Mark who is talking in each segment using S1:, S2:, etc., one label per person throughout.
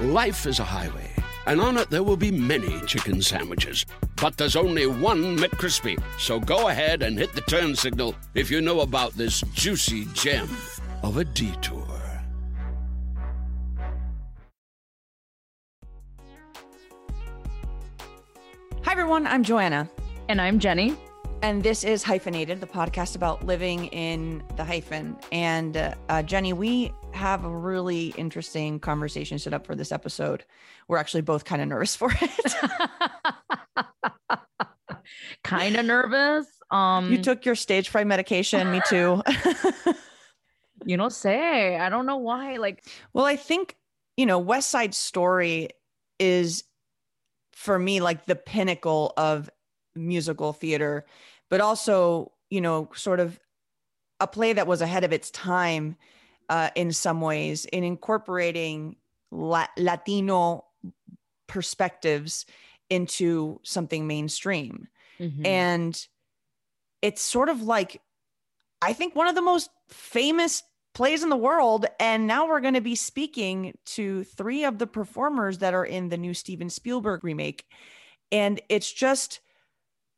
S1: Life is a highway, and on it there will be many chicken sandwiches. But there's only one McCrispy. So go ahead and hit the turn signal if you know about this juicy gem of a detour.
S2: Hi, everyone. I'm Joanna.
S3: And I'm Jenny.
S2: And this is Hyphenated, the podcast about living in the hyphen. And uh, uh, Jenny, we have a really interesting conversation set up for this episode. We're actually both kind of nervous for it.
S3: kind of nervous. Um,
S2: you took your stage fright medication. Me too.
S3: you know, say I don't know why. Like,
S2: well, I think you know, West Side Story is for me like the pinnacle of musical theater, but also you know, sort of a play that was ahead of its time uh, in some ways in incorporating La- Latino perspectives into something mainstream. Mm-hmm. And it's sort of like, I think, one of the most famous plays in the world. And now we're going to be speaking to three of the performers that are in the new Steven Spielberg remake. And it's just,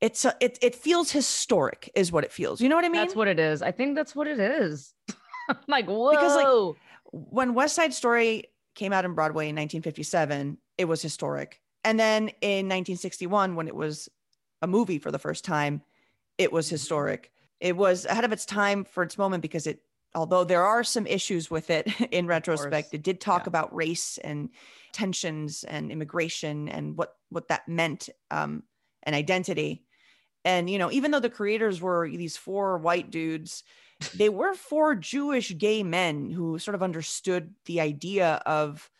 S2: it's a, it, it feels historic is what it feels. You know what I mean?
S3: That's what it is. I think that's what it is. like, whoa. Because like
S2: when West Side Story came out in Broadway in 1957, it was historic. And then in 1961, when it was a movie for the first time, it was historic. It was ahead of its time for its moment because it, although there are some issues with it in retrospect, it did talk yeah. about race and tensions and immigration and what what that meant um, and identity. And you know, even though the creators were these four white dudes, they were four Jewish gay men who sort of understood the idea of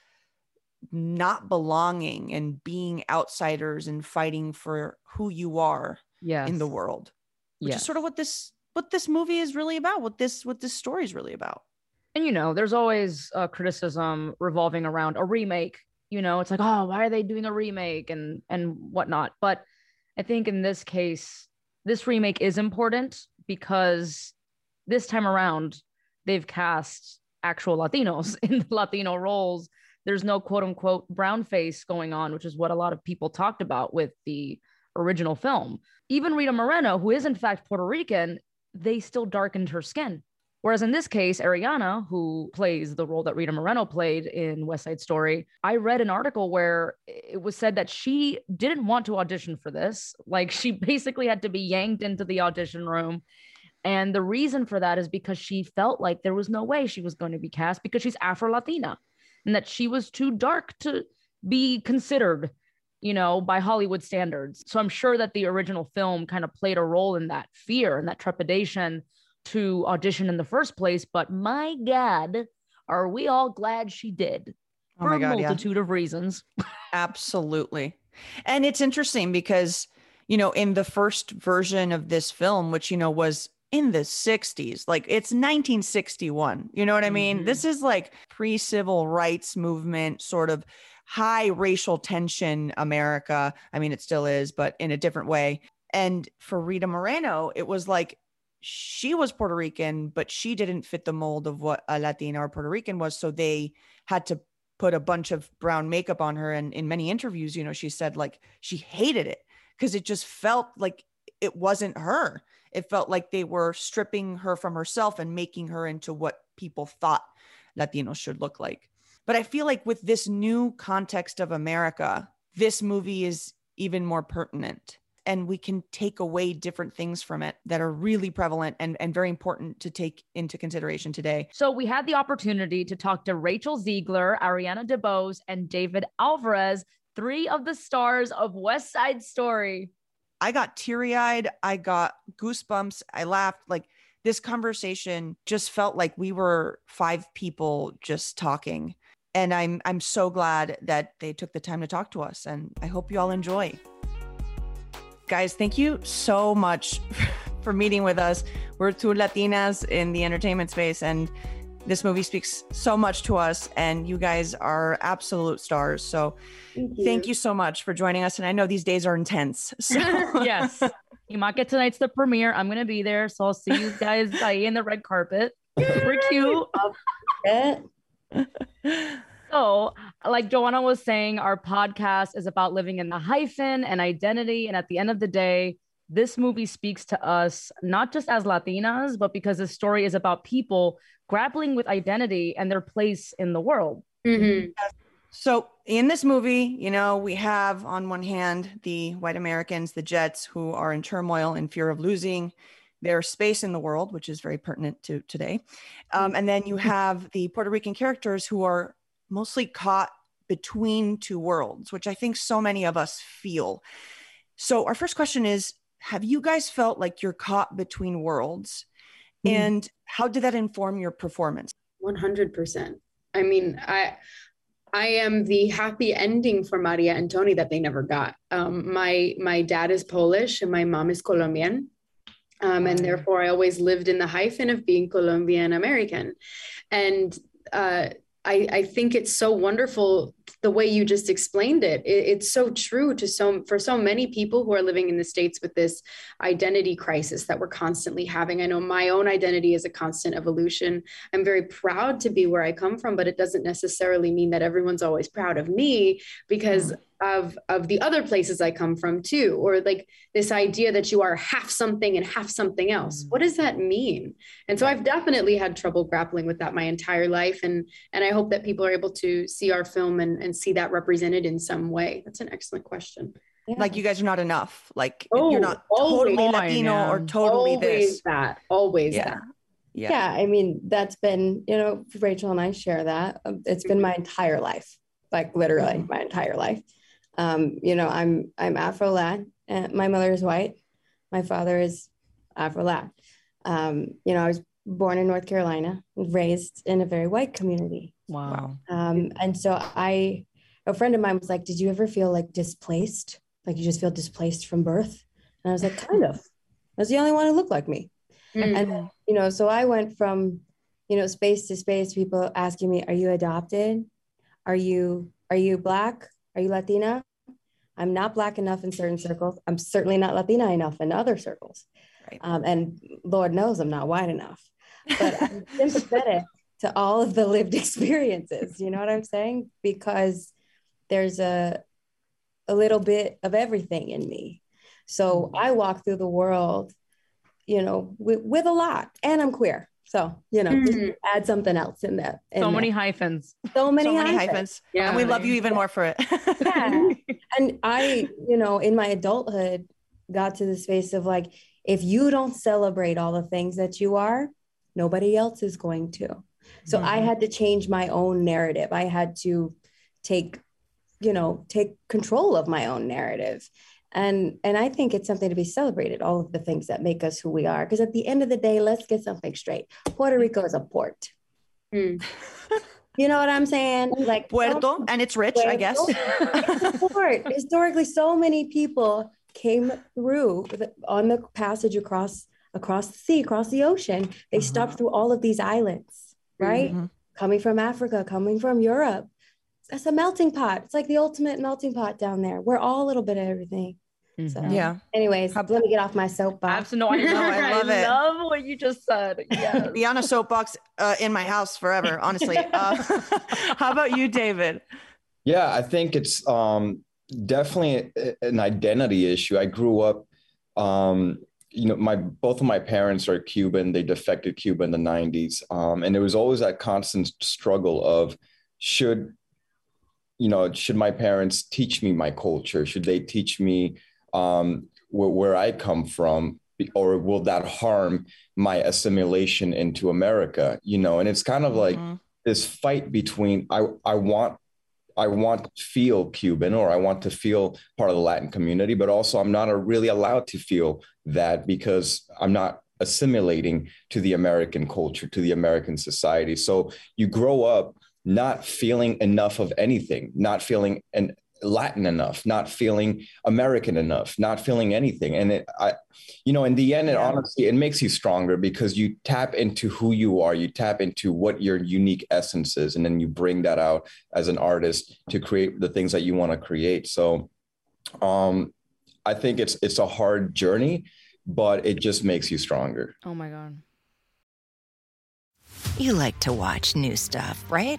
S2: not belonging and being outsiders and fighting for who you are yes. in the world which yes. is sort of what this what this movie is really about what this what this story is really about
S3: and you know there's always a criticism revolving around a remake you know it's like oh why are they doing a remake and and whatnot but i think in this case this remake is important because this time around they've cast actual latinos in the latino roles there's no quote unquote brown face going on, which is what a lot of people talked about with the original film. Even Rita Moreno, who is in fact Puerto Rican, they still darkened her skin. Whereas in this case, Ariana, who plays the role that Rita Moreno played in West Side Story, I read an article where it was said that she didn't want to audition for this. Like she basically had to be yanked into the audition room. And the reason for that is because she felt like there was no way she was going to be cast because she's Afro Latina and that she was too dark to be considered you know by hollywood standards. So i'm sure that the original film kind of played a role in that fear and that trepidation to audition in the first place. But my god are we all glad she did oh for God, a multitude yeah. of reasons.
S2: Absolutely. And it's interesting because you know in the first version of this film which you know was in the 60s. Like it's 1961. You know what I mean? Mm-hmm. This is like pre civil rights movement, sort of high racial tension America. I mean, it still is, but in a different way. And for Rita Moreno, it was like she was Puerto Rican, but she didn't fit the mold of what a Latina or Puerto Rican was. So they had to put a bunch of brown makeup on her. And in many interviews, you know, she said like she hated it because it just felt like it wasn't her it felt like they were stripping her from herself and making her into what people thought Latinos should look like. But I feel like with this new context of America, this movie is even more pertinent and we can take away different things from it that are really prevalent and, and very important to take into consideration today.
S3: So we had the opportunity to talk to Rachel Zegler, Ariana DeBose, and David Alvarez, three of the stars of West Side Story.
S2: I got teary eyed. I got goosebumps. I laughed. Like this conversation just felt like we were five people just talking. and I'm I'm so glad that they took the time to talk to us and I hope you all enjoy. Guys, thank you so much for meeting with us. We're two Latinas in the entertainment space and this movie speaks so much to us and you guys are absolute stars. So thank you, thank you so much for joining us and I know these days are intense. So
S3: yes. You might get tonight's the premiere. I'm gonna be there, so I'll see you guys in the red carpet. Super cute. so, like Joanna was saying, our podcast is about living in the hyphen and identity. And at the end of the day, this movie speaks to us not just as Latinas, but because the story is about people grappling with identity and their place in the world.
S2: Mm-hmm. So, in this movie, you know, we have on one hand the white Americans, the Jets, who are in turmoil and fear of losing their space in the world, which is very pertinent to today. Um, and then you have the Puerto Rican characters who are mostly caught between two worlds, which I think so many of us feel. So, our first question is Have you guys felt like you're caught between worlds? Mm. And how did that inform your performance?
S4: 100%. I mean, I I am the happy ending for Maria and Tony that they never got. Um, my my dad is Polish and my mom is Colombian, um, and therefore I always lived in the hyphen of being Colombian American, and uh, I, I think it's so wonderful the way you just explained it. it. It's so true to so for so many people who are living in the states with this identity crisis that we're constantly having. I know my own identity is a constant evolution. I'm very proud to be where I come from, but it doesn't necessarily mean that everyone's always proud of me because mm of of the other places I come from too or like this idea that you are half something and half something else. What does that mean? And so I've definitely had trouble grappling with that my entire life and and I hope that people are able to see our film and and see that represented in some way. That's an excellent question.
S2: Yeah. like you guys are not enough. Like oh, you're not totally Latino yeah. or totally
S4: always
S2: this
S4: that. Always
S5: yeah.
S4: that.
S5: Yeah. yeah I mean that's been you know Rachel and I share that. It's been my entire life. Like literally mm-hmm. my entire life um, you know, I'm I'm Afro Lat. My mother is white. My father is Afro Lat. Um, you know, I was born in North Carolina, raised in a very white community.
S2: Wow.
S5: Um, and so I, a friend of mine was like, "Did you ever feel like displaced? Like you just feel displaced from birth?" And I was like, "Kind of." I was the only one who looked like me. Mm-hmm. And you know, so I went from, you know, space to space. People asking me, "Are you adopted? Are you are you black? Are you Latina? I'm not Black enough in certain circles. I'm certainly not Latina enough in other circles. Right. Um, and Lord knows I'm not white enough. But I'm sympathetic to all of the lived experiences. You know what I'm saying? Because there's a, a little bit of everything in me. So mm-hmm. I walk through the world, you know, with, with a lot, and I'm queer. So, you know, mm-hmm. add something else in there. In
S3: so many hyphens.
S5: So many,
S2: so
S5: many hyphens.
S2: hyphens. Yeah. And we love you even more for it.
S5: yeah. And I, you know, in my adulthood, got to the space of like, if you don't celebrate all the things that you are, nobody else is going to. So mm-hmm. I had to change my own narrative. I had to take, you know, take control of my own narrative and and i think it's something to be celebrated all of the things that make us who we are because at the end of the day let's get something straight puerto rico is a port mm. you know what i'm saying like
S2: puerto and it's rich puerto, i guess
S5: it's a port historically so many people came through on the passage across across the sea across the ocean they uh-huh. stopped through all of these islands right mm-hmm. coming from africa coming from europe it's a melting pot. It's like the ultimate melting pot down there. We're all a little bit of everything.
S2: Mm-hmm. So, yeah.
S5: Anyways, let me get off my soapbox.
S3: Absolutely. No, I love I it. love what you just said.
S2: Yeah. Be on a soapbox uh, in my house forever, honestly. Uh, how about you, David?
S6: Yeah, I think it's um, definitely an identity issue. I grew up, um, you know, my both of my parents are Cuban. They defected Cuba in the '90s, um, and there was always that constant struggle of should you know, should my parents teach me my culture? Should they teach me um, where, where I come from? Or will that harm my assimilation into America? You know, and it's kind of like mm-hmm. this fight between I, I want I want to feel Cuban or I want to feel part of the Latin community, but also I'm not really allowed to feel that because I'm not assimilating to the American culture, to the American society. So you grow up not feeling enough of anything, not feeling an Latin enough, not feeling American enough, not feeling anything. And it, I, you know, in the end, it yeah. honestly, it makes you stronger because you tap into who you are, you tap into what your unique essence is, and then you bring that out as an artist to create the things that you want to create. So, um, I think it's it's a hard journey, but it just makes you stronger.
S3: Oh my god.
S7: You like to watch new stuff, right?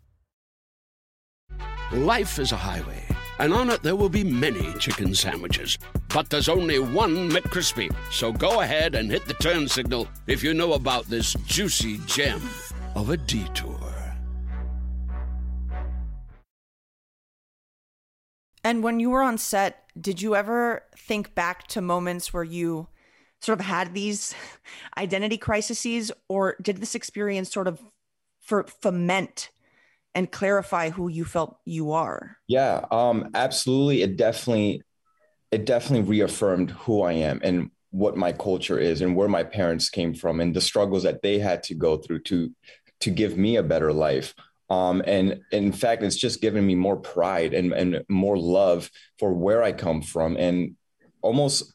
S1: Life is a highway, and on it there will be many chicken sandwiches. But there's only one McCrispy. So go ahead and hit the turn signal if you know about this juicy gem of a detour.
S2: And when you were on set, did you ever think back to moments where you sort of had these identity crises, or did this experience sort of foment and clarify who you felt you are.
S6: Yeah um absolutely. It definitely it definitely reaffirmed who i am and what my culture is and where my parents came from and the struggles that they had to go through to to give me a better life. Um, and in fact it's just given me more pride and, and more love for where i come from and almost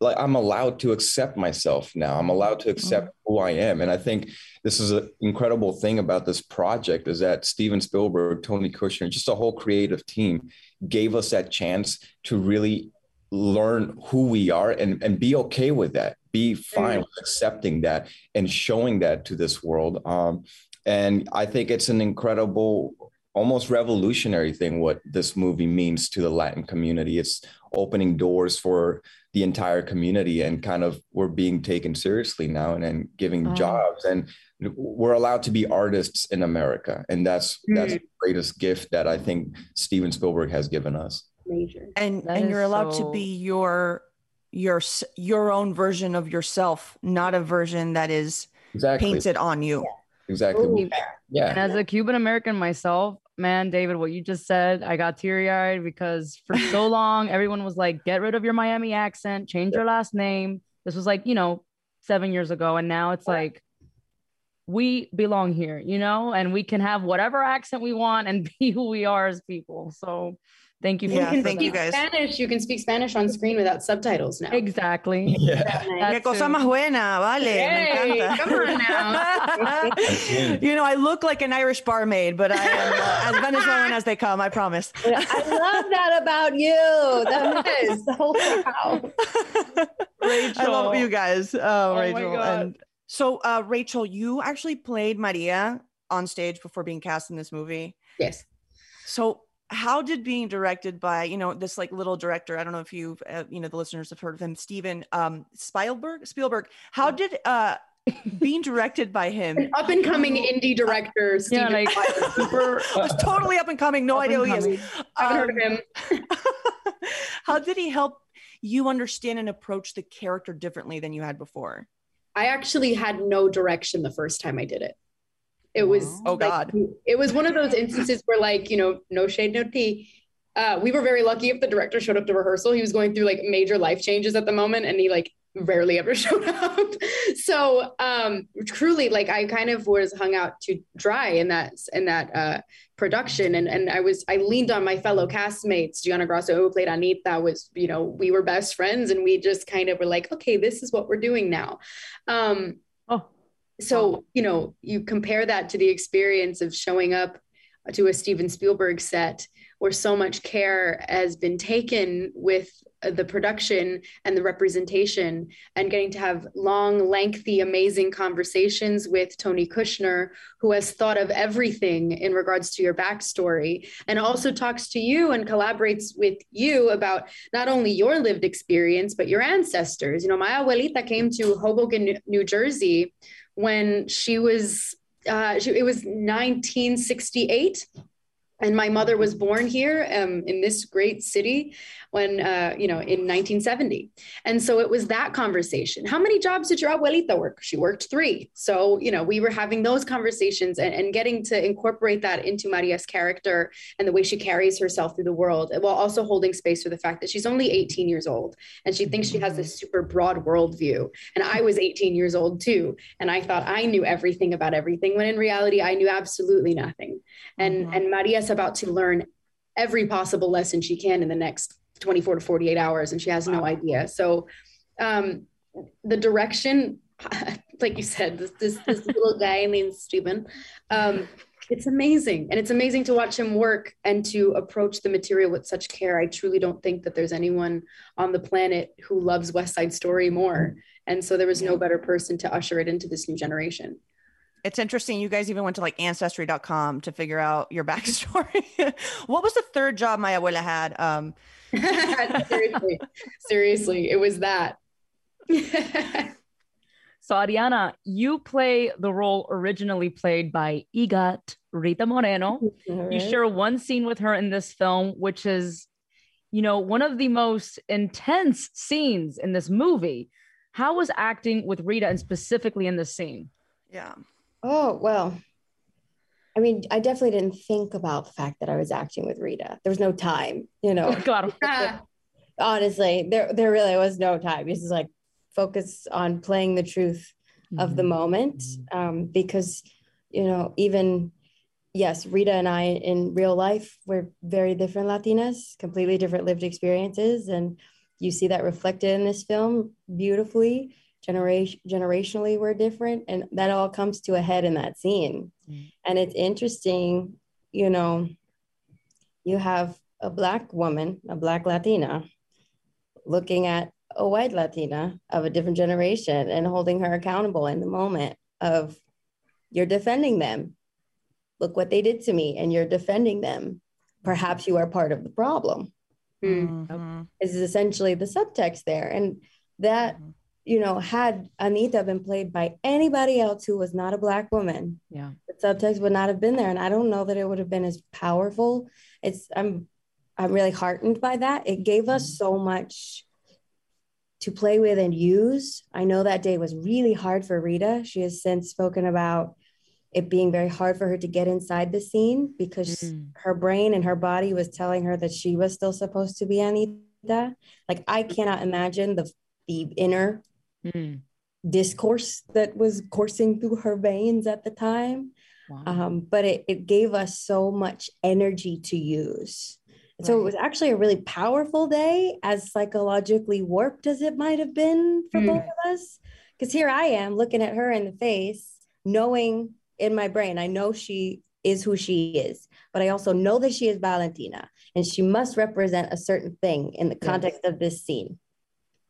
S6: like I'm allowed to accept myself now. I'm allowed to accept mm-hmm. who I am. And I think this is an incredible thing about this project is that Steven Spielberg, Tony Kushner, just a whole creative team gave us that chance to really learn who we are and, and be okay with that, be fine mm-hmm. with accepting that and showing that to this world. Um, and I think it's an incredible almost revolutionary thing what this movie means to the Latin community. It's opening doors for the entire community and kind of we're being taken seriously now and, and giving oh. jobs and we're allowed to be artists in America and that's mm. that's the greatest gift that I think Steven Spielberg has given us.
S2: Major. And that and you're allowed so... to be your your your own version of yourself, not a version that is exactly. painted on you.
S6: Yeah. Exactly. Ooh.
S3: Yeah. And as a Cuban American myself, man, David, what you just said, I got teary eyed because for so long, everyone was like, get rid of your Miami accent, change your last name. This was like, you know, seven years ago. And now it's like, we belong here, you know, and we can have whatever accent we want and be who we are as people. So Thank you. For
S2: yeah, thank you guys.
S4: Spanish. You can speak Spanish on screen without subtitles now.
S3: Exactly.
S6: Yeah.
S2: Qué cosa más buena, vale.
S4: Hey, come on now.
S2: you know, I look like an Irish barmaid, but I am uh, as Venezuelan as they come. I promise.
S5: I love that about you. That is so wow.
S2: Rachel, I love you guys. Oh, oh Rachel. And so, uh, Rachel, you actually played Maria on stage before being cast in this movie.
S4: Yes.
S2: So how did being directed by you know this like little director i don't know if you uh, you know the listeners have heard of him steven um spielberg spielberg how did uh being directed by him
S4: An up and coming indie director Steven yeah, like,
S2: super totally up and coming no idea who he is.
S4: I haven't um, heard of him.
S2: Um, how did he help you understand and approach the character differently than you had before?
S4: I actually had no direction the first time i did it it was
S2: oh. Like, god.
S4: it was one of those instances where like you know no shade no tea. Uh, we were very lucky if the director showed up to rehearsal. He was going through like major life changes at the moment and he like rarely ever showed up. So um truly like i kind of was hung out to dry in that in that uh production. And and i was i leaned on my fellow castmates gianna grasso who played anita was you know we were best friends and we just kind of were like okay this is what we're doing now. Um so you know you compare that to the experience of showing up to a steven spielberg set where so much care has been taken with uh, the production and the representation and getting to have long lengthy amazing conversations with tony kushner who has thought of everything in regards to your backstory and also talks to you and collaborates with you about not only your lived experience but your ancestors. You know my abuelita came to hoboken new jersey when she was uh, she, it was 1968 and my mother was born here um, in this great city when uh, you know in 1970 and so it was that conversation. How many jobs did your abuelita work? She worked three. So you know we were having those conversations and, and getting to incorporate that into maria's character and the way she carries herself through the world while also holding space for the fact that she's only 18 years old and she thinks she has this super broad worldview. And i was 18 years old too. And i thought i knew everything about everything when in reality i knew absolutely nothing. And mm-hmm. and maria's about to learn every possible lesson she can in the next 24 to 48 hours and she has no idea. So um, the direction like you said this this, this little guy named Steven um, it's amazing. And it's amazing to watch him work and to approach the material with such care. I truly don't think that there's anyone on the planet who loves west side story more. And so there was no better person to usher it into this new generation
S2: it's interesting. You guys even went to like ancestry.com to figure out your backstory. what was the third job my abuela had? Um,
S4: seriously, seriously, it was that.
S3: so, Ariana, you play the role originally played by EGOT Rita Moreno. Right. You share one scene with her in this film, which is, you know, one of the most intense scenes in this movie. How was acting with Rita and specifically in this scene?
S2: Yeah.
S5: Oh, well, I mean, I definitely didn't think about the fact that I was acting with Rita. There was no time, you know.
S3: claro.
S5: Honestly, there there really was no time. This is like focus on playing the truth mm-hmm. of the mm-hmm. moment. Mm-hmm. Um, because, you know, even yes, Rita and I in real life, we're very different Latinas, completely different lived experiences. And you see that reflected in this film beautifully generation generationally we're different and that all comes to a head in that scene. Mm. and it's interesting you know you have a black woman a black latina looking at a white latina of a different generation and holding her accountable in the moment of you're defending them. Look what they did to me and you're defending them. Perhaps you are part of the problem. Mm-hmm. is essentially the subtext there and that mm-hmm you know, had Anita been played by anybody else who was not a black woman,
S3: yeah,
S5: the subtext would not have been there. And I don't know that it would have been as powerful. It's I'm I'm really heartened by that. It gave us mm-hmm. so much to play with and use. I know that day was really hard for Rita. She has since spoken about it being very hard for her to get inside the scene because mm. her brain and her body was telling her that she was still supposed to be Anita. Like I cannot imagine the the inner mm. discourse that was coursing through her veins at the time. Wow. Um, but it, it gave us so much energy to use. Right. So it was actually a really powerful day, as psychologically warped as it might have been for mm. both of us. Because here I am looking at her in the face, knowing in my brain, I know she is who she is, but I also know that she is Valentina and she must represent a certain thing in the context yes. of this scene.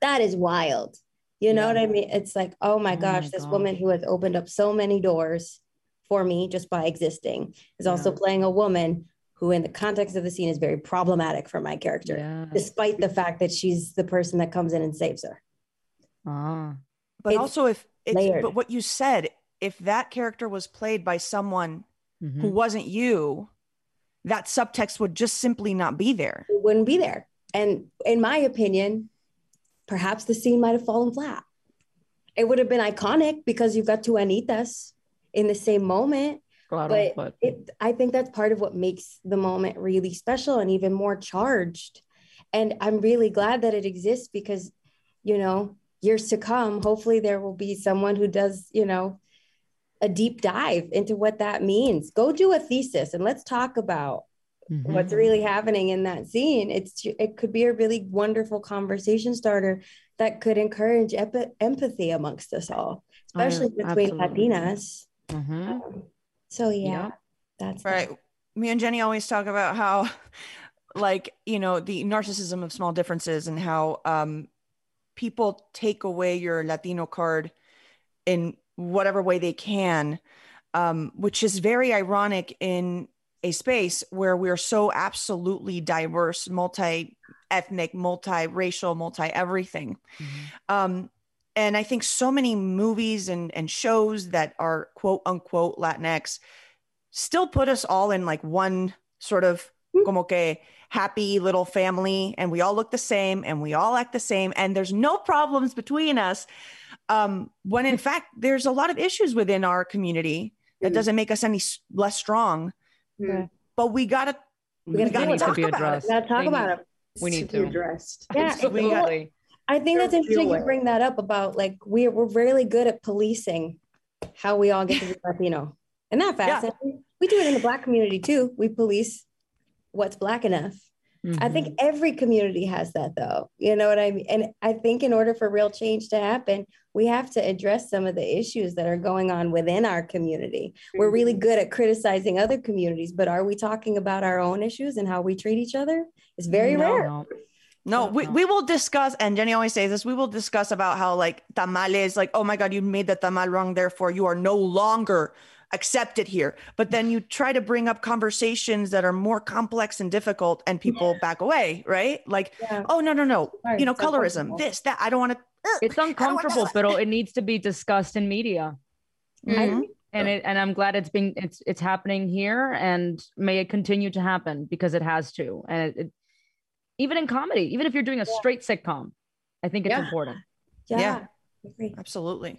S5: That is wild. You know yeah. what I mean? It's like, oh my oh gosh, my this gosh. woman who has opened up so many doors for me just by existing is yeah. also playing a woman who, in the context of the scene, is very problematic for my character, yeah. despite the fact that she's the person that comes in and saves her.
S2: Ah. But it's also, if it's, layered. but what you said, if that character was played by someone mm-hmm. who wasn't you, that subtext would just simply not be there.
S5: It wouldn't be there. And in my opinion, perhaps the scene might have fallen flat. It would have been iconic because you've got two Anitas in the same moment. Claro, but, it, I think that's part of what makes the moment really special and even more charged. And I'm really glad that it exists because, you know, years to come, hopefully there will be someone who does, you know, a deep dive into what that means. Go do a thesis and let's talk about mm-hmm. what's really happening in that scene it's it could be a really wonderful conversation starter that could encourage ep- empathy amongst us all especially oh, between absolutely. latinas mm-hmm. um, so yeah, yeah. that's
S2: right that. me and jenny always talk about how like you know the narcissism of small differences and how um people take away your latino card in whatever way they can um, which is very ironic in a space where we're so absolutely diverse, multi ethnic, multi-racial, multi everything. Mm-hmm. Um, and I think so many movies and, and shows that are quote unquote Latinx still put us all in like one sort of como que happy little family and we all look the same and we all act the same and there's no problems between us um, when in fact there's a lot of issues within our community that
S4: Mm.
S2: doesn't make us any less strong
S4: Mm.
S2: but we gotta
S5: We
S2: we
S5: gotta
S2: gotta
S5: deal with it.
S2: talk about it
S5: We gotta talk
S3: They
S5: about
S3: need-
S5: it.
S3: We need
S4: be
S3: to.
S4: addressed.
S5: Yeah,
S3: Absolutely.
S5: I think that's
S4: Real
S5: interesting you bring that up about like we're we're really good at policing how we all get to be Latino. And that fascinating. We do it in the black community too. We police what's black enough. I
S3: Mhm.
S5: think every community has that though. You know what I mean? And I think in order for real change to happen, we have to address some of the issues that are going on within our community. We're really good at criticizing other communities, but are we talking about our own issues and how we treat each other? It's very
S2: No.
S5: rare.
S3: No.
S2: No, we, we will discuss, and Jenny always says this, we will discuss about how like tamales, like, oh my God, you made the tamal wrong, therefore you are no longer accepted here. But then you try to bring up conversations that are more complex and difficult, and people back away, right? Like,
S5: Yeah.
S2: oh no, no, no,
S5: Right,
S2: you know,
S5: it's
S2: colorism, this, that. I don't want to.
S3: It's uncomfortable, but it needs to be discussed in media.
S2: Mhm.
S3: and it and I'm glad it's being it's it's happening here and may it continue to happen because it has to and it, it even in comedy even if you're doing a straight sitcom I think it's
S4: Yeah.
S3: important
S5: Yeah.
S2: Yeah. Absolutely.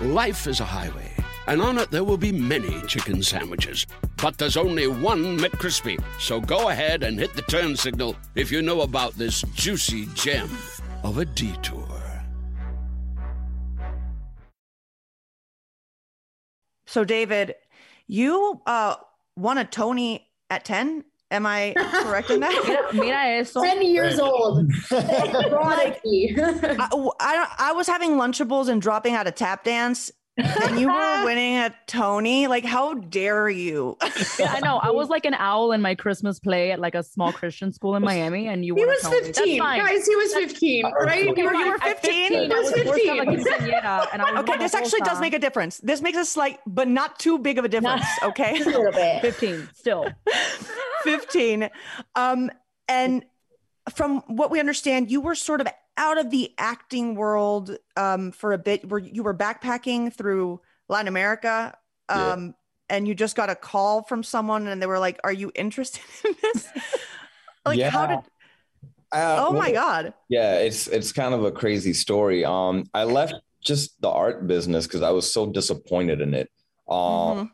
S1: Life is a highway, and on it there will be many chicken sandwiches. But there's only one McCrispy. So go ahead and hit the turn signal if you know about this juicy gem of a detour.
S2: So, David, you uh, won a Tony at 10. Am I correct in that?
S3: mira, mira eso
S4: 10 years old. Prodigy.
S2: I, I, I was having Lunchables and dropping out a tap dance, and you were winning a Tony. Like, how dare you?
S3: Yeah, I know I was like an owl in my Christmas play at like a small Christian school in Miami and you were
S4: he
S3: won a
S4: was
S3: Tony.
S4: 15. Guys, he was 15, right?
S3: Okay,
S2: You were- you were
S3: At
S2: 15?
S3: I was
S4: He was
S3: forced to have a
S4: 15.
S3: quinceañera, and I was
S2: Okay, this
S3: the whole
S2: actually does make a difference. This makes a slight, but not too big of a difference. Okay.
S5: A little bit.
S3: 15 still
S2: 15. Um, and from what we understand, you were sort of out of the acting world um, for a bit. Where you were backpacking through Latin America,
S6: Yeah.
S2: um, and you just got a call from someone, and they were like, "Are you interested in this?" like, how did?
S6: Uh,
S2: Oh my
S6: well,
S2: god!
S6: Yeah, it's it's kind of a crazy story. Um, I left just the art business because I was so disappointed in it. Um,
S2: Mhm.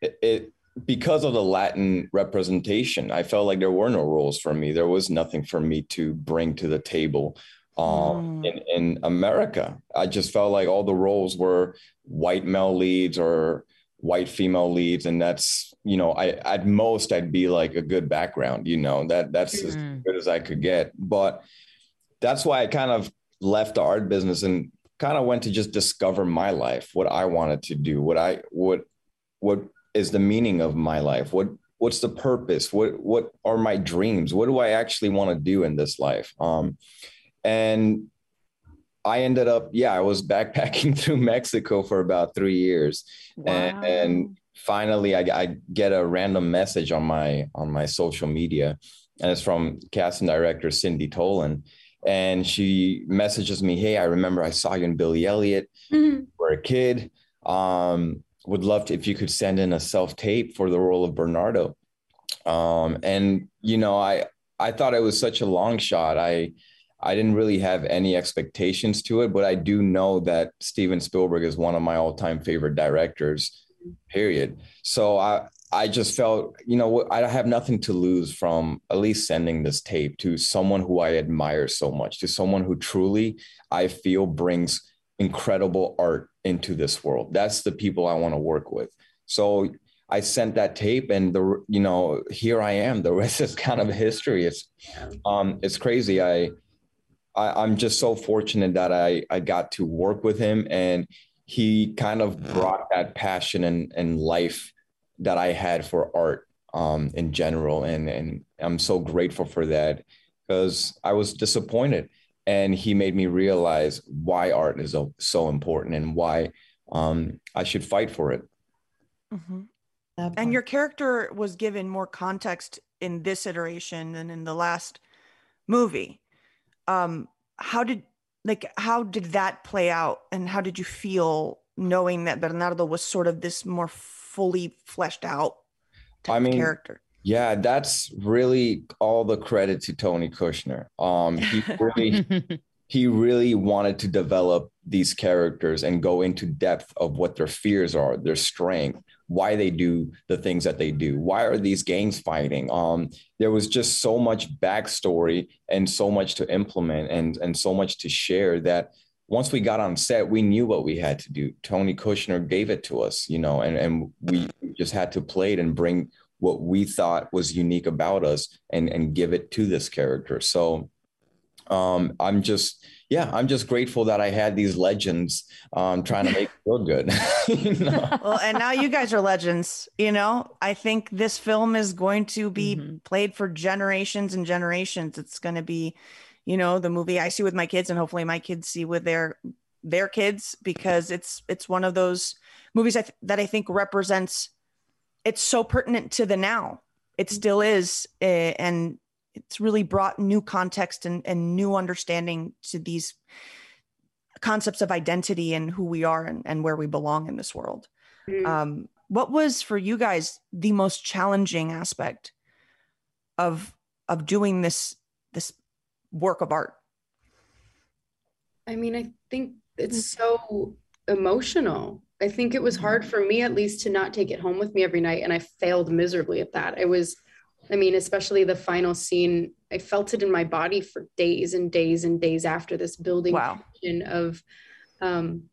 S6: it, it because of the Latin representation, I felt like there were no roles for me. There was nothing for me to bring to the table. Um,
S2: Mm.
S6: in, in America, I just felt like all the roles were white male leads or white female leads, and that's you know, I at most I'd be like a good background. You know, that that's as
S3: Mhm.
S6: good as I could get. But that's why I kind of left the art business and kind of went to just discover my life, what I wanted to do, what I what what is the meaning of my life, what what's the purpose, what what are my dreams, what do I actually want to do in this life, um, and I ended up, yeah, I was backpacking through Mexico for about three years, and, and finally I, I get a random message on my on my social media, and it's from casting director Cindy Tolan, and she messages me, "Hey, I remember I saw you in Billy Elliot.
S4: Mhm.
S6: We're a kid. Um, would love to if you could send in a self tape for the role of Bernardo." Um, and you know, I I thought it was such a long shot. I I didn't really have any expectations to it, but I do know that Steven Spielberg is one of my all-time favorite directors. Period. So I I just felt, you know, I have nothing to lose from at least sending this tape to someone who I admire so much, to someone who truly I feel brings incredible art into this world. That's the people I want to work with. So I sent that tape and the you know, here I am. The rest is kind of history. It's um it's crazy. I I, I'm just so fortunate that I I got to work with him, and he kind of brought that passion and, and life that I had for art um, in general. And, and I'm so grateful for that because I was disappointed. And he made me realize why art is so important and why um, I should fight for it.
S2: Mm-hmm. And your character was given more context in this iteration than in the last movie. Um, how did like how did that play out, and how did you feel knowing that Bernardo was sort of this more fully fleshed out I mean, character?
S6: Yeah, that's really all the credit to Tony Kushner. Um, he really he really wanted to develop these characters and go into depth of what their fears are, their strength, why they do the things that they do. Why are these gangs fighting? Um, there was just so much backstory and so much to implement and and so much to share that once we got on set, we knew what we had to do. Tony Kushner gave it to us, you know, and, and we just had to play it and bring what we thought was unique about us and, and give it to this character. So um, I'm just, yeah, I'm just grateful that I had these legends um, trying to make feel good.
S2: you know? Well, and now you guys are legends. You know, I think this film is going to be mm-hmm. played for generations and generations. It's going to be, you know, the movie I see with my kids, and hopefully my kids see with their their kids because it's it's one of those movies I th- that I think represents. It's so pertinent to the now. It still is, uh, and it's really brought new context and, and new understanding to these concepts of identity and who we are and, and where we belong in this world. Mm-hmm. Um, what was for you guys the most challenging aspect of of doing this this work of art?
S4: I mean, I think it's so emotional. I think it was hard for me at least to not take it home with me every night and I failed miserably at that. It was I mean, especially the final scene, I felt it in my body for days and days and days after this building
S2: wow.
S4: of um,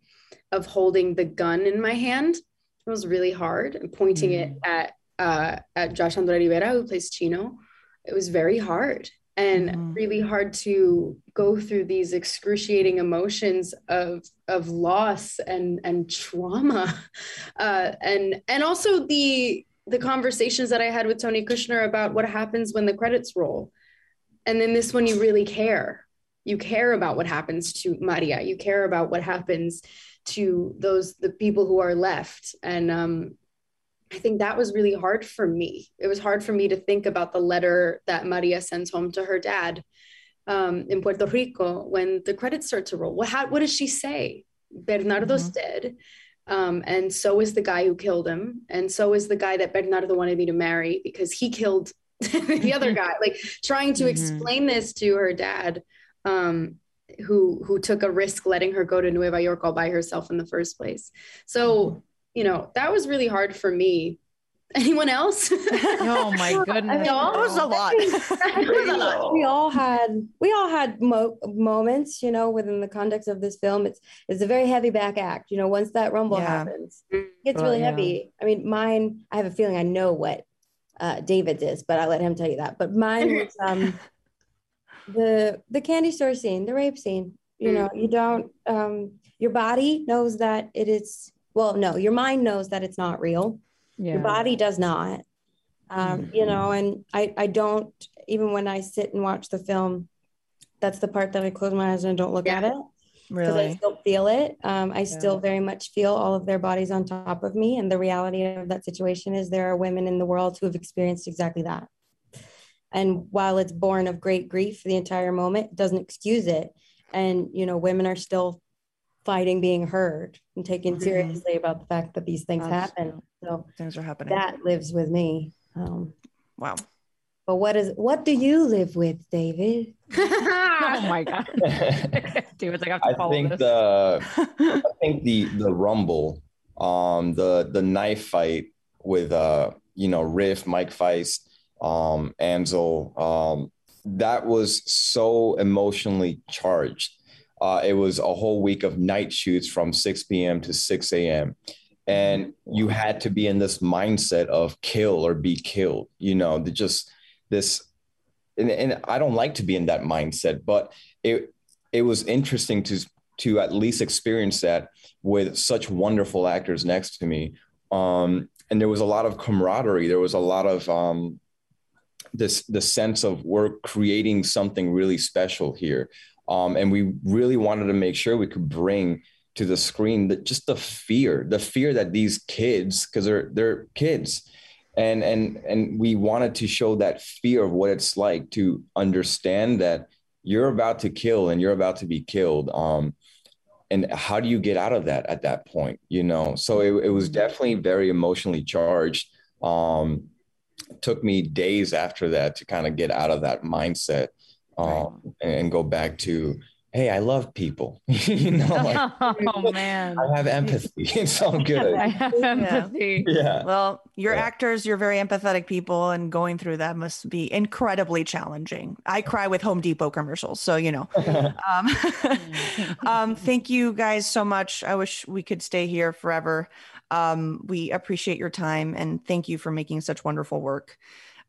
S4: of holding the gun in my hand. It was really hard and pointing mm. it at uh, at Josh Andre Rivera, who plays Chino. It was very hard and mm. really hard to go through these excruciating emotions of of loss and and trauma, uh, and and also the the conversations that I had with Tony Kushner about what happens when the credits roll. And then this one, you really care. You care about what happens to Maria. You care about what happens to those the people who are left. And um, I think that was really hard for me. It was hard for me to think about the letter that Maria sends home to her dad um, in Puerto Rico when the credits start to roll. What, how, what does she say? Bernardo's mm-hmm. dead. Um, and so is the guy who killed him. And so is the guy that Bernardo wanted me to marry because he killed the other guy. Like trying to mm-hmm. explain this to her dad, um, who who took a risk letting her go to Nueva York all by herself in the first place. So, mm-hmm. You know, that was really hard for me Anyone else?
S3: oh my goodness,
S2: that was a lot.
S5: was a lot. We all had we all had mo- moments, you know, within the context of this film. It's it's a very heavy back act. You know, once that rumble yeah. happens, it gets really yeah. heavy. I mean, mine. I have a feeling I know what uh, David's is, but I let him tell you that. But mine was um, the the candy store scene, the rape scene. You know, you don't. Um, your body knows that it is. Well, no, your mind knows that it's not real yeah. your body does not um, mm-hmm. you know and I, I don't even when i sit and watch the film that's the part that i close my eyes and don't look yeah. at it because really? i still feel it um, i yeah. still very much feel all of their bodies on top of me and the reality of that situation is there are women in the world who have experienced exactly that and while it's born of great grief the entire moment it doesn't excuse it and you know women are still fighting being heard and taken mm-hmm. seriously about the fact that these things Absolutely. happen. So
S2: things are happening.
S5: That lives with me. Um,
S2: wow.
S5: But what is what do you live with, David?
S3: oh my god, David's like I have to follow
S6: I think
S3: this.
S6: the I think the the rumble, um, the the knife fight with uh, you know, Riff, Mike Faist, um, Ansel, um, that was so emotionally charged uh, it was a whole week of night shoots from 6 p.m. to 6 a.m. And you had to be in this mindset of kill or be killed, you know, just this. And, and I don't like to be in that mindset, but it it was interesting to to at least experience that with such wonderful actors next to me. Um, and there was a lot of camaraderie. There was a lot of um, this the sense of we're creating something really special here, um, and we really wanted to make sure we could bring to the screen that just the fear, the fear that these kids, because they're they're kids, and and and we wanted to show that fear of what it's like to understand that you're about to kill and you're about to be killed. Um, and how do you get out of that at that point you know? So it, it was definitely very emotionally charged. Um took me days after that to kind of get out of that mindset um right. and, and go back to hey, I love people. you know, like,
S3: oh man,
S6: I have empathy. It's all good.
S3: I have empathy.
S6: Yeah.
S2: Well, you're
S6: Yeah.
S2: actors, you're very empathetic people, and going through that must be incredibly challenging. I cry with Home Depot commercials, so you know. um, um, thank you guys so much. I wish we could stay here forever. Um, we appreciate your time and thank you for making such wonderful work.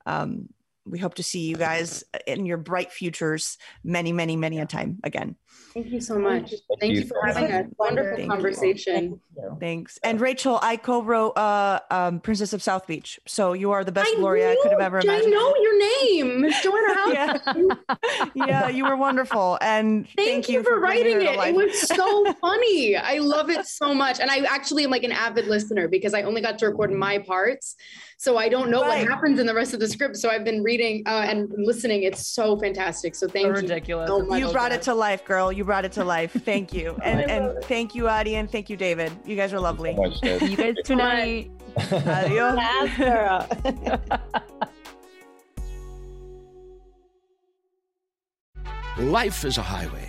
S2: Um, we hope to see you guys in your bright futures many, many, many a time again.
S4: Thank you so much.
S6: Thank
S4: Thank
S6: you
S4: you for having
S5: much.
S4: a wonderful
S2: Thank you.
S4: conversation.
S2: Thanks. And Rachel, I co-wrote uh, um, Princess of South Beach. So you are the best
S4: I
S2: Gloria I could have
S4: knew-
S2: ever
S4: I know your name, Joanna House.
S2: Yeah. yeah, you were wonderful. And
S4: Thank, you, for
S2: bringing
S4: writing it. It was so funny. I love it so much. And I actually am like an avid listener because I only got to record my parts. So I don't know
S2: Right.
S4: what happens in the rest of the script. So I've been reading uh, and listening. It's so fantastic. So thank
S3: So
S4: you.
S3: ridiculous.
S4: so
S2: you brought
S3: good.
S2: it to life, girl. You brought it to life. Thank you. And and thank you, Adi, and thank you, David. You guys are lovely.
S6: So much,
S3: You guys tonight.
S2: Adios.
S1: Life is a highway,